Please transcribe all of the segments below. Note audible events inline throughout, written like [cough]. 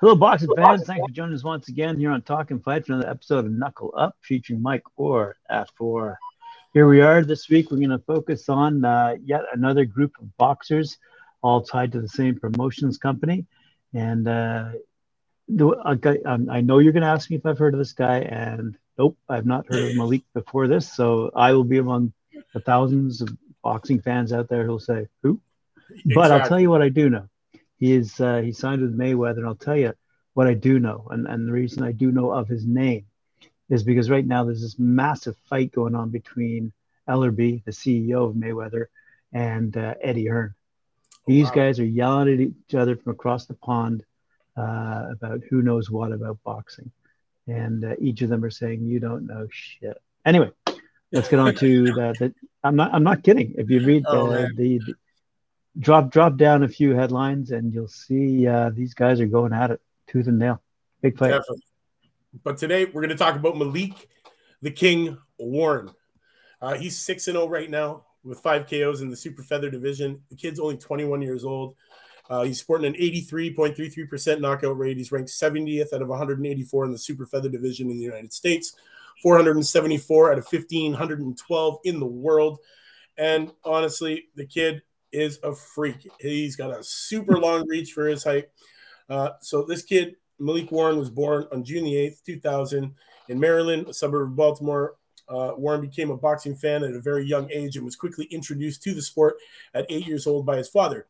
Hello, boxing fans. Thanks for joining us once again here on Talking Fight for another episode of Knuckle Up featuring Mike Orr at four. Here we are this week. We're going to focus on uh, yet another group of boxers, all tied to the same promotions company. And uh, the, um, I know you're going to ask me if I've heard of this guy, and nope, I've not heard of Malik before this. So I will be among the thousands of boxing fans out there who'll say, "Who?" Exactly. But I'll tell you what I do know. He is uh, he signed with Mayweather, and I'll tell you what I do know, and, and the reason I do know of his name is because right now there's this massive fight going on between Ellerbe, the CEO of Mayweather, and uh, Eddie Hearn. These wow. guys are yelling at each other from across the pond uh, about who knows what about boxing, and uh, each of them are saying you don't know shit. Anyway, let's get on to [laughs] the, the. I'm not. I'm not kidding. If you read oh, the, the, the, drop drop down a few headlines, and you'll see uh, these guys are going at it tooth and nail. Big fight. Definitely. But today we're going to talk about Malik, the King Warren. Uh, he's six and zero oh right now with five KOs in the super feather division. The kid's only 21 years old. Uh, he's sporting an 83.33% knockout rate. He's ranked 70th out of 184 in the super feather division in the United States, 474 out of 1512 in the world. And honestly, the kid is a freak. He's got a super long [laughs] reach for his height. Uh, so this kid, Malik Warren, was born on June the 8th, 2000 in Maryland, a suburb of Baltimore. Uh, Warren became a boxing fan at a very young age and was quickly introduced to the sport at eight years old by his father.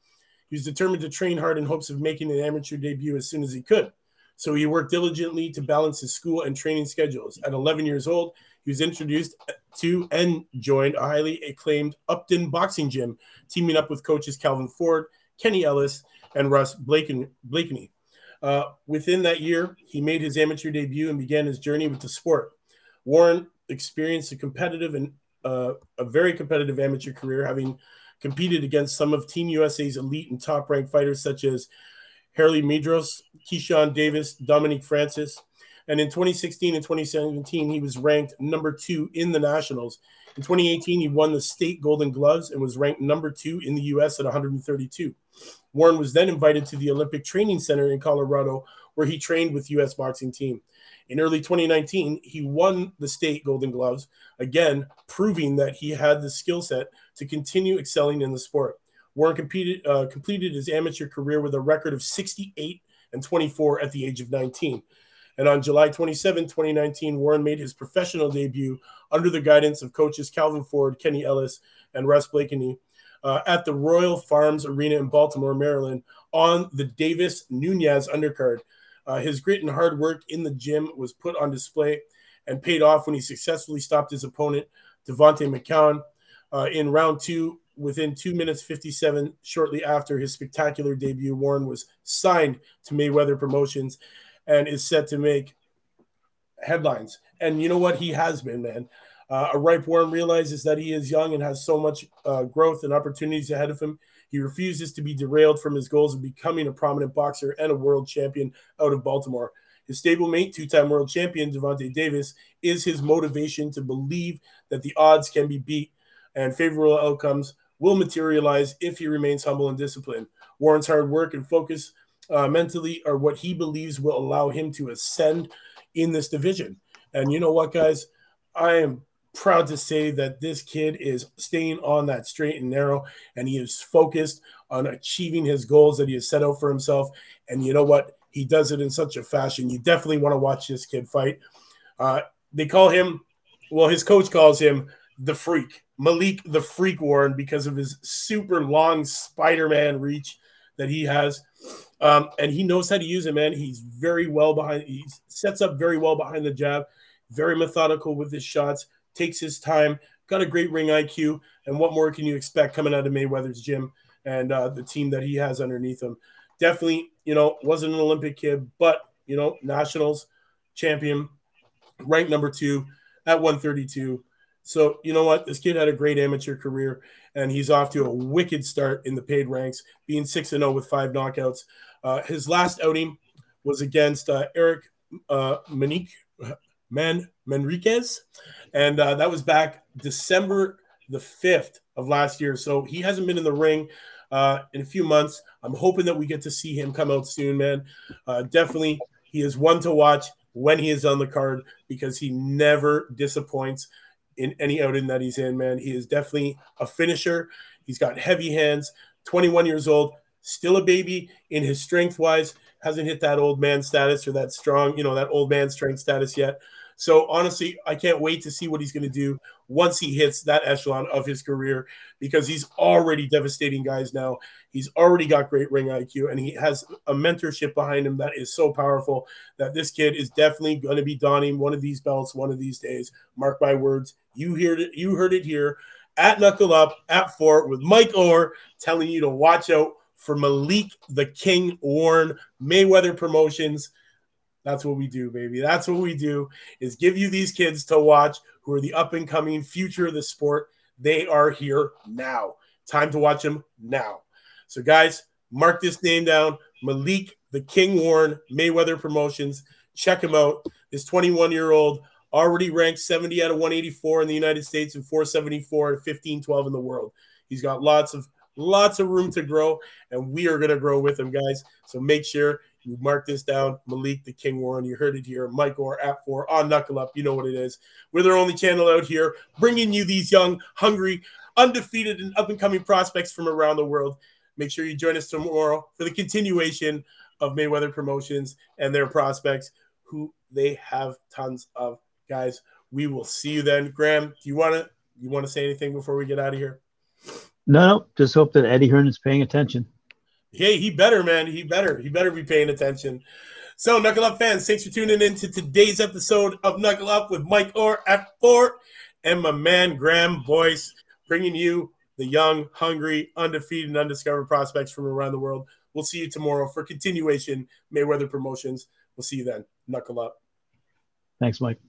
He was determined to train hard in hopes of making an amateur debut as soon as he could. So he worked diligently to balance his school and training schedules. At 11 years old, he was introduced to and joined a highly acclaimed Upton boxing gym, teaming up with coaches Calvin Ford, Kenny Ellis, and Russ Blakeney. Uh, within that year, he made his amateur debut and began his journey with the sport. Warren experienced a competitive and uh, a very competitive amateur career, having competed against some of Team USA's elite and top ranked fighters such as Harley Mederos, Keyshawn Davis, Dominique Francis. And in 2016 and 2017, he was ranked number two in the Nationals. In 2018, he won the state Golden Gloves and was ranked number two in the U.S. at 132. Warren was then invited to the Olympic Training Center in Colorado, where he trained with U.S. boxing team. In early 2019, he won the state Golden Gloves, again proving that he had the skill set to continue excelling in the sport. Warren competed, uh, completed his amateur career with a record of 68 and 24 at the age of 19. And on July 27, 2019, Warren made his professional debut under the guidance of coaches Calvin Ford, Kenny Ellis, and Russ Blakeney uh, at the Royal Farms Arena in Baltimore, Maryland, on the Davis Nunez undercard. Uh, his grit and hard work in the gym was put on display and paid off when he successfully stopped his opponent, Devontae McCowan, uh, in round two within two minutes 57 shortly after his spectacular debut. Warren was signed to mayweather promotions and is set to make headlines. And you know what? He has been man. Uh, a ripe warren realizes that he is young and has so much uh, growth and opportunities ahead of him he refuses to be derailed from his goals of becoming a prominent boxer and a world champion out of baltimore his stablemate, two-time world champion Gervonta Davis, is his motivation to believe that the odds can be beat and favorable outcomes will materialize if he remains humble and disciplined. Warren's hard work and focus uh, mentally are what he believes will allow him to ascend in this division. And you know what, guys? I am proud to say that this kid is staying on that straight and narrow, and he is focused on achieving his goals that he has set out for himself. And you know what? He does it in such a fashion. You definitely want to watch this kid fight. Uh, they call him, well, his coach calls him the freak Malik the Freak Warren because of his super long Spider Man reach that he has. Um, and he knows how to use it, man. He's very well behind, he sets up very well behind the jab, very methodical with his shots, takes his time, got a great ring IQ. And what more can you expect coming out of Mayweather's gym and uh, the team that he has underneath him? Definitely, you know, wasn't an Olympic kid, but, you know, nationals champion, ranked number two at 132 so, you know what? This kid had a great amateur career, and he's off to a wicked start in the paid ranks, being 6 0 with five knockouts. Uh, his last outing was against uh, Eric uh, Man Manriquez, and uh, that was back December the fifth of last year. So he hasn't been in the ring uh, in a few months. I'm hoping that we get to see him come out soon, man. Uh, definitely, he is one to watch when he is on the card because he never disappoints in any outing that he's in, man. He is definitely a finisher. He's got heavy hands, 21 years old, still a baby in his strength wise, hasn't hit that old man status or that strong, you know, that old man strength status yet. So honestly, I can't wait to see what he's going to do once he hits that echelon of his career because he's already devastating guys now. He's already got great ring IQ and he has a mentorship behind him that is so powerful that this kid is definitely going to be donning one of these belts one of these days. Mark my words. You heard it. You heard it here at Knuckle Up at Fort with Mike Orr telling you to watch out for Malik the King Warren Mayweather Promotions. That's what we do, baby. That's what we do is give you these kids to watch who are the up and coming future of the sport. They are here now. Time to watch them now. So, guys, mark this name down Malik the King Warren Mayweather Promotions. Check him out. This 21 year old already ranked 70 out of 184 in the United States and 474 and 1512 in the world. He's got lots of lots of room to grow, and we are going to grow with him, guys. So make sure you mark this down. Malik the King Warren. You heard it here. Mike Orr at four on Knuckle Up. You know what it is. We're their only channel out here, bringing you these young, hungry, undefeated, and up and coming prospects from around the world. Make sure you join us tomorrow for the continuation of Mayweather Promotions and their prospects, who they have tons of. Guys, we will see you then. Graham, do you want to you want to say anything before we get out of here? No, no. Just hope that Eddie Hearn is paying attention. Hey, he better, man. He better. He better be paying attention. So, Knuckle Up fans, thanks for tuning in to today's episode of Knuckle Up with Mike Orr at Fort and my man Graham Boyce, bringing you the young, hungry, undefeated, and undiscovered prospects from around the world. We'll see you tomorrow for continuation Mayweather promotions. We'll see you then. Knuckle up. Thanks, Mike.